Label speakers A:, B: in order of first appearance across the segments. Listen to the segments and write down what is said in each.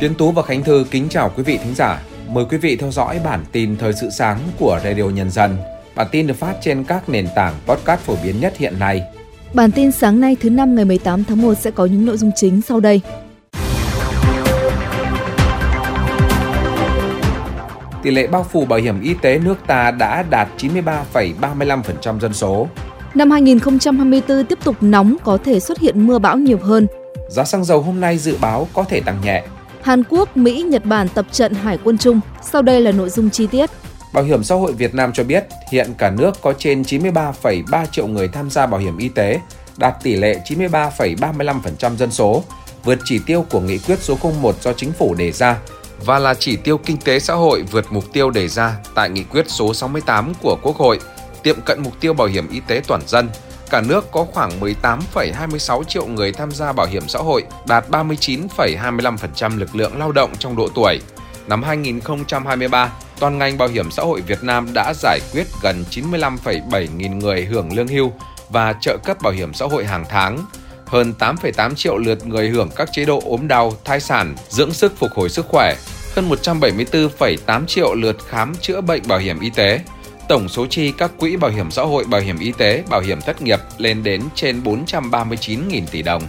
A: Tiến Tú và Khánh Thư kính chào quý vị thính giả. Mời quý vị theo dõi bản tin thời sự sáng của Radio Nhân dân. Bản tin được phát trên các nền tảng podcast phổ biến nhất hiện nay.
B: Bản tin sáng nay thứ năm ngày 18 tháng 1 sẽ có những nội dung chính sau đây.
A: Tỷ lệ bao phủ bảo hiểm y tế nước ta đã đạt 93,35% dân số.
B: Năm 2024 tiếp tục nóng có thể xuất hiện mưa bão nhiều hơn.
A: Giá xăng dầu hôm nay dự báo có thể tăng nhẹ.
B: Hàn Quốc, Mỹ, Nhật Bản tập trận hải quân chung. Sau đây là nội dung chi tiết.
A: Bảo hiểm xã hội Việt Nam cho biết hiện cả nước có trên 93,3 triệu người tham gia bảo hiểm y tế, đạt tỷ lệ 93,35% dân số, vượt chỉ tiêu của nghị quyết số 01 do chính phủ đề ra và là chỉ tiêu kinh tế xã hội vượt mục tiêu đề ra tại nghị quyết số 68 của Quốc hội, tiệm cận mục tiêu bảo hiểm y tế toàn dân. Cả nước có khoảng 18,26 triệu người tham gia bảo hiểm xã hội, đạt 39,25% lực lượng lao động trong độ tuổi. Năm 2023, toàn ngành bảo hiểm xã hội Việt Nam đã giải quyết gần 95,7 nghìn người hưởng lương hưu và trợ cấp bảo hiểm xã hội hàng tháng, hơn 8,8 triệu lượt người hưởng các chế độ ốm đau, thai sản, dưỡng sức phục hồi sức khỏe, hơn 174,8 triệu lượt khám chữa bệnh bảo hiểm y tế. Tổng số chi các quỹ bảo hiểm xã hội, bảo hiểm y tế, bảo hiểm thất nghiệp lên đến trên 439.000 tỷ đồng.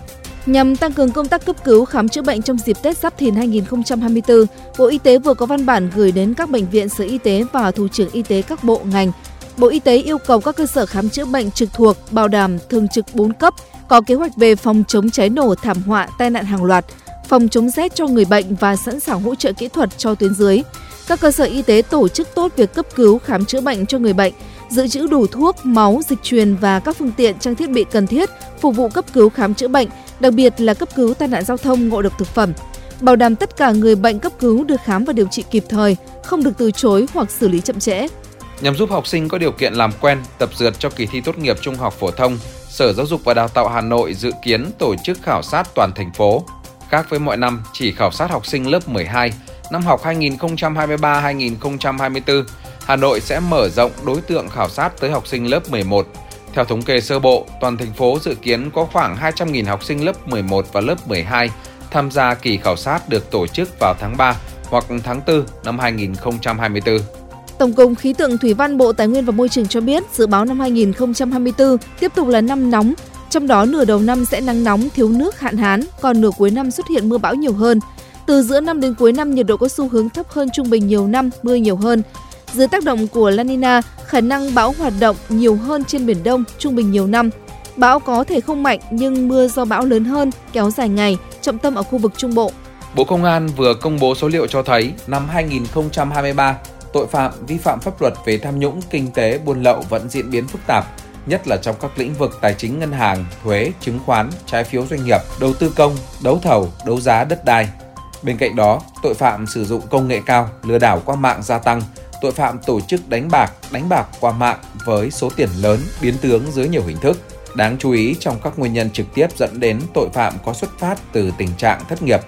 B: Nhằm tăng cường công tác cấp cứu khám chữa bệnh trong dịp Tết Giáp Thìn 2024, Bộ Y tế vừa có văn bản gửi đến các bệnh viện, sở y tế và thủ trưởng y tế các bộ ngành. Bộ Y tế yêu cầu các cơ sở khám chữa bệnh trực thuộc bảo đảm thường trực 4 cấp, có kế hoạch về phòng chống cháy nổ, thảm họa, tai nạn hàng loạt, phòng chống rét cho người bệnh và sẵn sàng hỗ trợ kỹ thuật cho tuyến dưới. Các cơ sở y tế tổ chức tốt việc cấp cứu khám chữa bệnh cho người bệnh, dự trữ đủ thuốc, máu, dịch truyền và các phương tiện trang thiết bị cần thiết phục vụ cấp cứu khám chữa bệnh, đặc biệt là cấp cứu tai nạn giao thông ngộ độc thực phẩm. Bảo đảm tất cả người bệnh cấp cứu được khám và điều trị kịp thời, không được từ chối hoặc xử lý chậm trễ.
A: Nhằm giúp học sinh có điều kiện làm quen, tập dượt cho kỳ thi tốt nghiệp trung học phổ thông, Sở Giáo dục và Đào tạo Hà Nội dự kiến tổ chức khảo sát toàn thành phố. Khác với mọi năm, chỉ khảo sát học sinh lớp 12, năm học 2023-2024, Hà Nội sẽ mở rộng đối tượng khảo sát tới học sinh lớp 11. Theo thống kê sơ bộ, toàn thành phố dự kiến có khoảng 200.000 học sinh lớp 11 và lớp 12 tham gia kỳ khảo sát được tổ chức vào tháng 3 hoặc tháng 4 năm 2024.
B: Tổng cục Khí tượng Thủy văn Bộ Tài nguyên và Môi trường cho biết dự báo năm 2024 tiếp tục là năm nóng, trong đó nửa đầu năm sẽ nắng nóng, thiếu nước, hạn hán, còn nửa cuối năm xuất hiện mưa bão nhiều hơn. Từ giữa năm đến cuối năm nhiệt độ có xu hướng thấp hơn trung bình nhiều năm, mưa nhiều hơn. Dưới tác động của La Nina, khả năng bão hoạt động nhiều hơn trên biển Đông, trung bình nhiều năm. Bão có thể không mạnh nhưng mưa do bão lớn hơn, kéo dài ngày, trọng tâm ở khu vực Trung Bộ.
A: Bộ Công an vừa công bố số liệu cho thấy năm 2023, tội phạm vi phạm pháp luật về tham nhũng, kinh tế, buôn lậu vẫn diễn biến phức tạp, nhất là trong các lĩnh vực tài chính ngân hàng, thuế, chứng khoán, trái phiếu doanh nghiệp, đầu tư công, đấu thầu, đấu giá đất đai. Bên cạnh đó, tội phạm sử dụng công nghệ cao, lừa đảo qua mạng gia tăng, tội phạm tổ chức đánh bạc, đánh bạc qua mạng với số tiền lớn biến tướng dưới nhiều hình thức. Đáng chú ý trong các nguyên nhân trực tiếp dẫn đến tội phạm có xuất phát từ tình trạng thất nghiệp.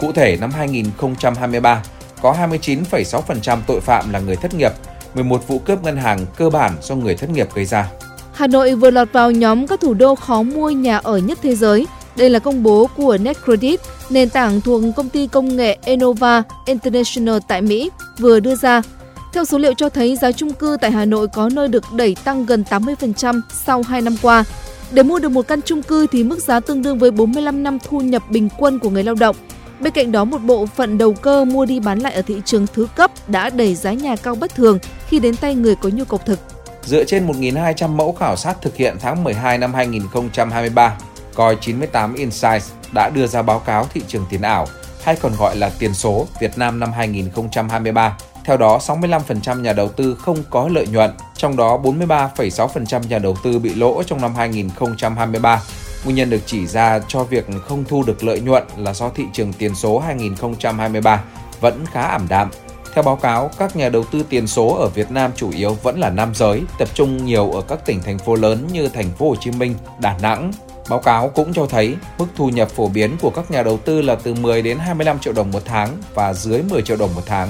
A: Cụ thể năm 2023, có 29,6% tội phạm là người thất nghiệp, 11 vụ cướp ngân hàng cơ bản do người thất nghiệp gây ra.
B: Hà Nội vừa lọt vào nhóm các thủ đô khó mua nhà ở nhất thế giới. Đây là công bố của NetCredit, nền tảng thuộc công ty công nghệ Enova International tại Mỹ, vừa đưa ra. Theo số liệu cho thấy giá chung cư tại Hà Nội có nơi được đẩy tăng gần 80% sau 2 năm qua. Để mua được một căn chung cư thì mức giá tương đương với 45 năm thu nhập bình quân của người lao động. Bên cạnh đó, một bộ phận đầu cơ mua đi bán lại ở thị trường thứ cấp đã đẩy giá nhà cao bất thường khi đến tay người có nhu cầu thực.
A: Dựa trên 1.200 mẫu khảo sát thực hiện tháng 12 năm 2023, Coi 98 Insights đã đưa ra báo cáo thị trường tiền ảo hay còn gọi là tiền số Việt Nam năm 2023. Theo đó, 65% nhà đầu tư không có lợi nhuận, trong đó 43,6% nhà đầu tư bị lỗ trong năm 2023. Nguyên nhân được chỉ ra cho việc không thu được lợi nhuận là do thị trường tiền số 2023 vẫn khá ảm đạm. Theo báo cáo, các nhà đầu tư tiền số ở Việt Nam chủ yếu vẫn là nam giới, tập trung nhiều ở các tỉnh thành phố lớn như thành phố Hồ Chí Minh, Đà Nẵng. Báo cáo cũng cho thấy mức thu nhập phổ biến của các nhà đầu tư là từ 10 đến 25 triệu đồng một tháng và dưới 10 triệu đồng một tháng.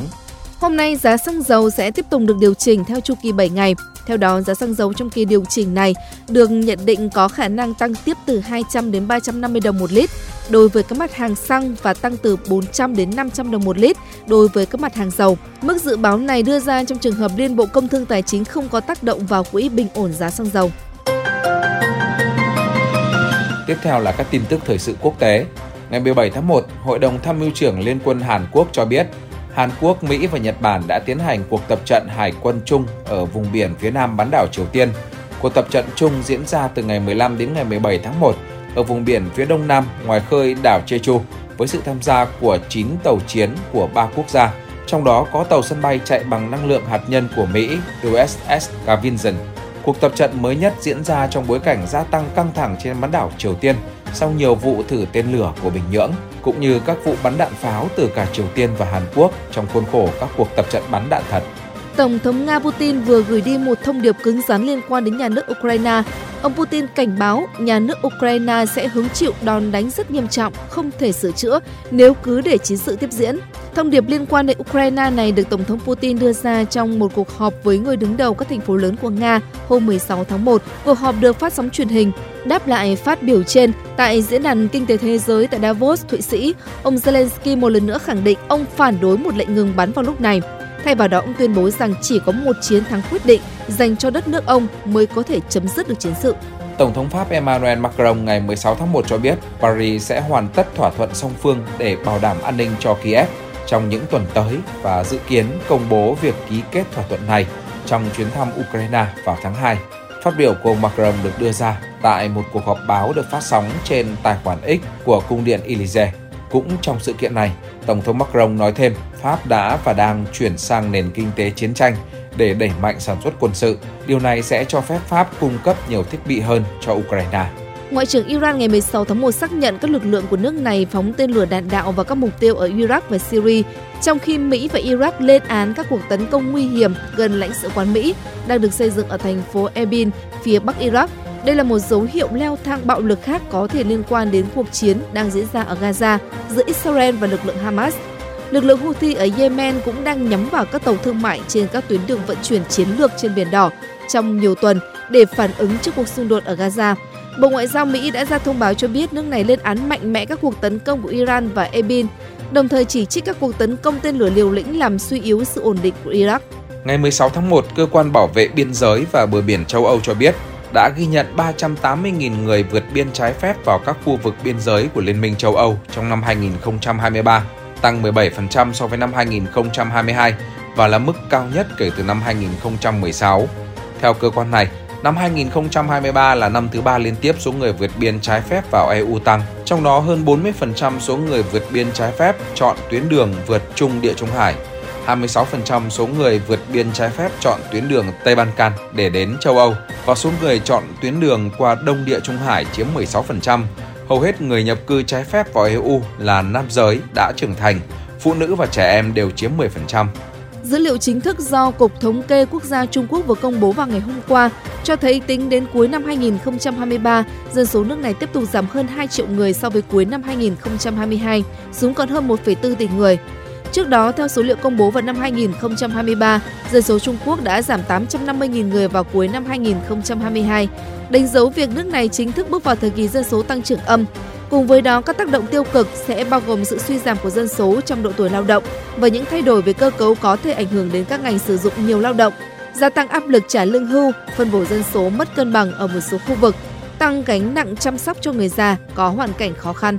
B: Hôm nay giá xăng dầu sẽ tiếp tục được điều chỉnh theo chu kỳ 7 ngày. Theo đó, giá xăng dầu trong kỳ điều chỉnh này được nhận định có khả năng tăng tiếp từ 200 đến 350 đồng một lít đối với các mặt hàng xăng và tăng từ 400 đến 500 đồng một lít đối với các mặt hàng dầu. Mức dự báo này đưa ra trong trường hợp Liên Bộ Công Thương Tài chính không có tác động vào quỹ bình ổn giá xăng dầu.
A: Tiếp theo là các tin tức thời sự quốc tế. Ngày 17 tháng 1, Hội đồng Tham mưu trưởng Liên quân Hàn Quốc cho biết Hàn Quốc, Mỹ và Nhật Bản đã tiến hành cuộc tập trận hải quân chung ở vùng biển phía nam bán đảo Triều Tiên. Cuộc tập trận chung diễn ra từ ngày 15 đến ngày 17 tháng 1 ở vùng biển phía đông nam ngoài khơi đảo Jeju với sự tham gia của 9 tàu chiến của ba quốc gia, trong đó có tàu sân bay chạy bằng năng lượng hạt nhân của Mỹ USS Gavinson. Cuộc tập trận mới nhất diễn ra trong bối cảnh gia tăng căng thẳng trên bán đảo Triều Tiên sau nhiều vụ thử tên lửa của Bình Nhưỡng, cũng như các vụ bắn đạn pháo từ cả Triều Tiên và Hàn Quốc trong khuôn khổ các cuộc tập trận bắn đạn thật.
B: Tổng thống Nga Putin vừa gửi đi một thông điệp cứng rắn liên quan đến nhà nước Ukraine. Ông Putin cảnh báo nhà nước Ukraine sẽ hứng chịu đòn đánh rất nghiêm trọng, không thể sửa chữa nếu cứ để chiến sự tiếp diễn. Thông điệp liên quan đến Ukraine này được Tổng thống Putin đưa ra trong một cuộc họp với người đứng đầu các thành phố lớn của Nga hôm 16 tháng 1. Cuộc họp được phát sóng truyền hình. Đáp lại phát biểu trên, tại Diễn đàn Kinh tế Thế giới tại Davos, Thụy Sĩ, ông Zelensky một lần nữa khẳng định ông phản đối một lệnh ngừng bắn vào lúc này. Thay vào đó, ông tuyên bố rằng chỉ có một chiến thắng quyết định dành cho đất nước ông mới có thể chấm dứt được chiến sự.
A: Tổng thống Pháp Emmanuel Macron ngày 16 tháng 1 cho biết Paris sẽ hoàn tất thỏa thuận song phương để bảo đảm an ninh cho Kiev trong những tuần tới và dự kiến công bố việc ký kết thỏa thuận này trong chuyến thăm Ukraine vào tháng 2. Phát biểu của ông Macron được đưa ra tại một cuộc họp báo được phát sóng trên tài khoản X của cung điện Elysee. Cũng trong sự kiện này, Tổng thống Macron nói thêm Pháp đã và đang chuyển sang nền kinh tế chiến tranh để đẩy mạnh sản xuất quân sự. Điều này sẽ cho phép Pháp cung cấp nhiều thiết bị hơn cho Ukraine.
B: Ngoại trưởng Iran ngày 16 tháng 1 xác nhận các lực lượng của nước này phóng tên lửa đạn đạo vào các mục tiêu ở Iraq và Syria, trong khi Mỹ và Iraq lên án các cuộc tấn công nguy hiểm gần lãnh sự quán Mỹ đang được xây dựng ở thành phố Erbil, phía bắc Iraq. Đây là một dấu hiệu leo thang bạo lực khác có thể liên quan đến cuộc chiến đang diễn ra ở Gaza giữa Israel và lực lượng Hamas. Lực lượng Houthi ở Yemen cũng đang nhắm vào các tàu thương mại trên các tuyến đường vận chuyển chiến lược trên Biển Đỏ trong nhiều tuần để phản ứng trước cuộc xung đột ở Gaza. Bộ Ngoại giao Mỹ đã ra thông báo cho biết nước này lên án mạnh mẽ các cuộc tấn công của Iran và Ebin, đồng thời chỉ trích các cuộc tấn công tên lửa liều lĩnh làm suy yếu sự ổn định của Iraq.
A: Ngày 16 tháng 1, Cơ quan Bảo vệ Biên giới và Bờ biển châu Âu cho biết đã ghi nhận 380.000 người vượt biên trái phép vào các khu vực biên giới của Liên minh châu Âu trong năm 2023, tăng 17% so với năm 2022 và là mức cao nhất kể từ năm 2016. Theo cơ quan này, Năm 2023 là năm thứ ba liên tiếp số người vượt biên trái phép vào EU tăng, trong đó hơn 40% số người vượt biên trái phép chọn tuyến đường vượt Trung Địa Trung Hải. 26% số người vượt biên trái phép chọn tuyến đường Tây Ban Can để đến châu Âu và số người chọn tuyến đường qua Đông Địa Trung Hải chiếm 16%. Hầu hết người nhập cư trái phép vào EU là nam giới đã trưởng thành, phụ nữ và trẻ em đều chiếm 10%.
B: Dữ liệu chính thức do Cục Thống kê Quốc gia Trung Quốc vừa công bố vào ngày hôm qua cho thấy tính đến cuối năm 2023, dân số nước này tiếp tục giảm hơn 2 triệu người so với cuối năm 2022, xuống còn hơn 1,4 tỷ người. Trước đó, theo số liệu công bố vào năm 2023, dân số Trung Quốc đã giảm 850.000 người vào cuối năm 2022, đánh dấu việc nước này chính thức bước vào thời kỳ dân số tăng trưởng âm. Cùng với đó, các tác động tiêu cực sẽ bao gồm sự suy giảm của dân số trong độ tuổi lao động và những thay đổi về cơ cấu có thể ảnh hưởng đến các ngành sử dụng nhiều lao động, gia tăng áp lực trả lương hưu, phân bổ dân số mất cân bằng ở một số khu vực, tăng gánh nặng chăm sóc cho người già có hoàn cảnh khó khăn.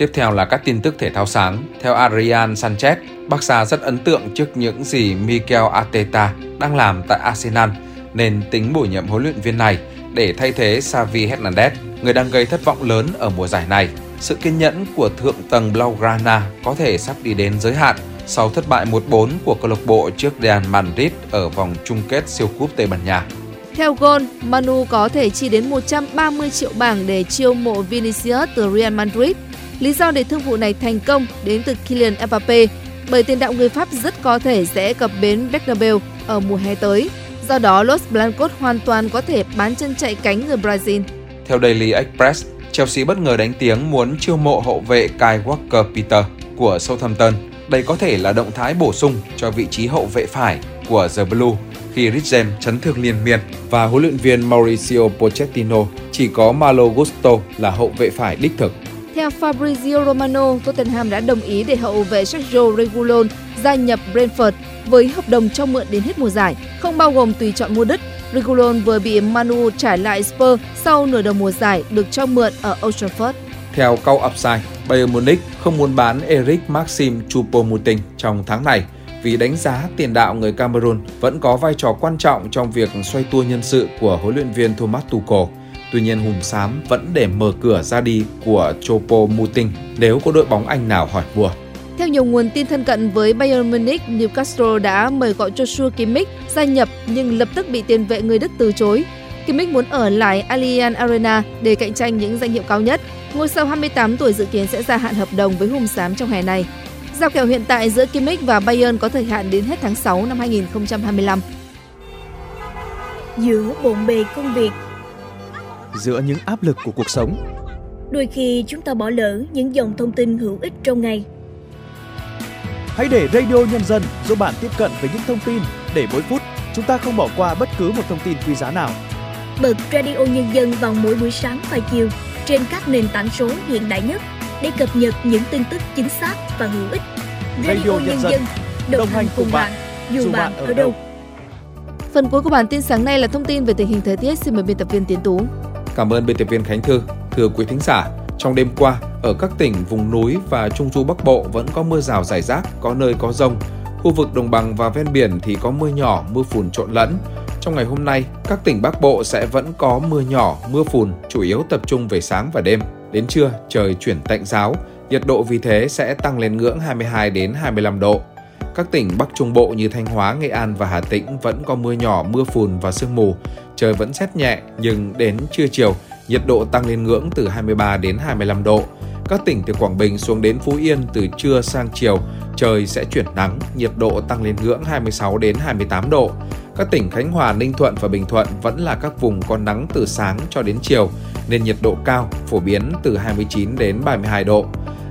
A: Tiếp theo là các tin tức thể thao sáng. Theo Adrian Sanchez, Barca rất ấn tượng trước những gì Mikel Arteta đang làm tại Arsenal nên tính bổ nhiệm huấn luyện viên này để thay thế Xavi Hernandez, người đang gây thất vọng lớn ở mùa giải này. Sự kiên nhẫn của thượng tầng Blaugrana có thể sắp đi đến giới hạn sau thất bại 1-4 của câu lạc bộ trước Real Madrid ở vòng chung kết siêu cúp Tây Ban Nha.
B: Theo Gol, Manu có thể chi đến 130 triệu bảng để chiêu mộ Vinicius từ Real Madrid. Lý do để thương vụ này thành công đến từ Kylian Mbappe, bởi tiền đạo người Pháp rất có thể sẽ cập bến Bernabeu ở mùa hè tới. Do đó, Los Blancos hoàn toàn có thể bán chân chạy cánh người Brazil.
A: Theo Daily Express, Chelsea bất ngờ đánh tiếng muốn chiêu mộ hậu vệ Kai Walker Peter của Southampton Đây có thể là động thái bổ sung cho vị trí hậu vệ phải của The Blue khi Rizem chấn thương liên miên và huấn luyện viên Mauricio Pochettino chỉ có Malo Gusto là hậu vệ phải đích thực.
B: Theo Fabrizio Romano, Tottenham đã đồng ý để hậu vệ Sergio Regulon gia nhập Brentford với hợp đồng cho mượn đến hết mùa giải, không bao gồm tùy chọn mua đứt. Regulon vừa bị Manu trả lại Spurs sau nửa đầu mùa giải được cho mượn ở Old Trafford.
A: Theo câu Upside, Bayern Munich không muốn bán Eric Maxim Choupo-Moting trong tháng này vì đánh giá tiền đạo người Cameroon vẫn có vai trò quan trọng trong việc xoay tua nhân sự của huấn luyện viên Thomas Tuchel. Tuy nhiên Hùm Xám vẫn để mở cửa ra đi của Choupo-Moting nếu có đội bóng Anh nào hỏi mua.
B: Theo nhiều nguồn tin thân cận với Bayern Munich, Newcastle đã mời gọi Joshua Kimmich gia nhập nhưng lập tức bị tiền vệ người Đức từ chối. Kimmich muốn ở lại Allianz Arena để cạnh tranh những danh hiệu cao nhất. Ngôi sao 28 tuổi dự kiến sẽ gia hạn hợp đồng với Hùng Xám trong hè này. Giao kèo hiện tại giữa Kimmich và Bayern có thời hạn đến hết tháng 6 năm 2025.
C: Giữa bộn bề công việc,
D: giữa những áp lực của cuộc sống,
C: đôi khi chúng ta bỏ lỡ những dòng thông tin hữu ích trong ngày.
D: Hãy để Radio Nhân dân giúp bạn tiếp cận với những thông tin để mỗi phút chúng ta không bỏ qua bất cứ một thông tin quý giá nào.
C: Bật Radio Nhân dân vào mỗi buổi sáng và chiều trên các nền tảng số hiện đại nhất để cập nhật những tin tức chính xác và hữu ích.
D: Radio, Radio Nhân dân đồng hành cùng bạn, dù bạn ở đâu.
B: Phần cuối của bản tin sáng nay là thông tin về tình hình thời tiết. Xin mời biên tập viên Tiến Tú.
A: Cảm ơn biên tập viên Khánh Thư. Thưa quý thính giả, trong đêm qua, ở các tỉnh vùng núi và trung du Bắc Bộ vẫn có mưa rào rải rác, có nơi có rông. Khu vực đồng bằng và ven biển thì có mưa nhỏ, mưa phùn trộn lẫn. Trong ngày hôm nay, các tỉnh Bắc Bộ sẽ vẫn có mưa nhỏ, mưa phùn, chủ yếu tập trung về sáng và đêm. Đến trưa, trời chuyển tạnh giáo, nhiệt độ vì thế sẽ tăng lên ngưỡng 22 đến 25 độ. Các tỉnh Bắc Trung Bộ như Thanh Hóa, Nghệ An và Hà Tĩnh vẫn có mưa nhỏ, mưa phùn và sương mù. Trời vẫn rét nhẹ nhưng đến trưa chiều, nhiệt độ tăng lên ngưỡng từ 23 đến 25 độ. Các tỉnh từ Quảng Bình xuống đến Phú Yên từ trưa sang chiều, trời sẽ chuyển nắng, nhiệt độ tăng lên ngưỡng 26 đến 28 độ. Các tỉnh Khánh Hòa, Ninh Thuận và Bình Thuận vẫn là các vùng có nắng từ sáng cho đến chiều, nên nhiệt độ cao, phổ biến từ 29 đến 32 độ.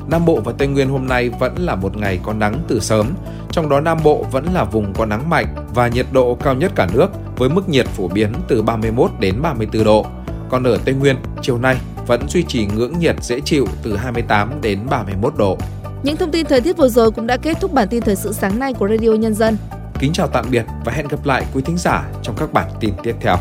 A: Nam Bộ và Tây Nguyên hôm nay vẫn là một ngày có nắng từ sớm, trong đó Nam Bộ vẫn là vùng có nắng mạnh và nhiệt độ cao nhất cả nước với mức nhiệt phổ biến từ 31 đến 34 độ. Còn ở Tây Nguyên, chiều nay vẫn duy trì ngưỡng nhiệt dễ chịu từ 28 đến 31 độ.
B: Những thông tin thời tiết vừa rồi cũng đã kết thúc bản tin thời sự sáng nay của Radio Nhân dân.
A: Kính chào tạm biệt và hẹn gặp lại quý thính giả trong các bản tin tiếp theo.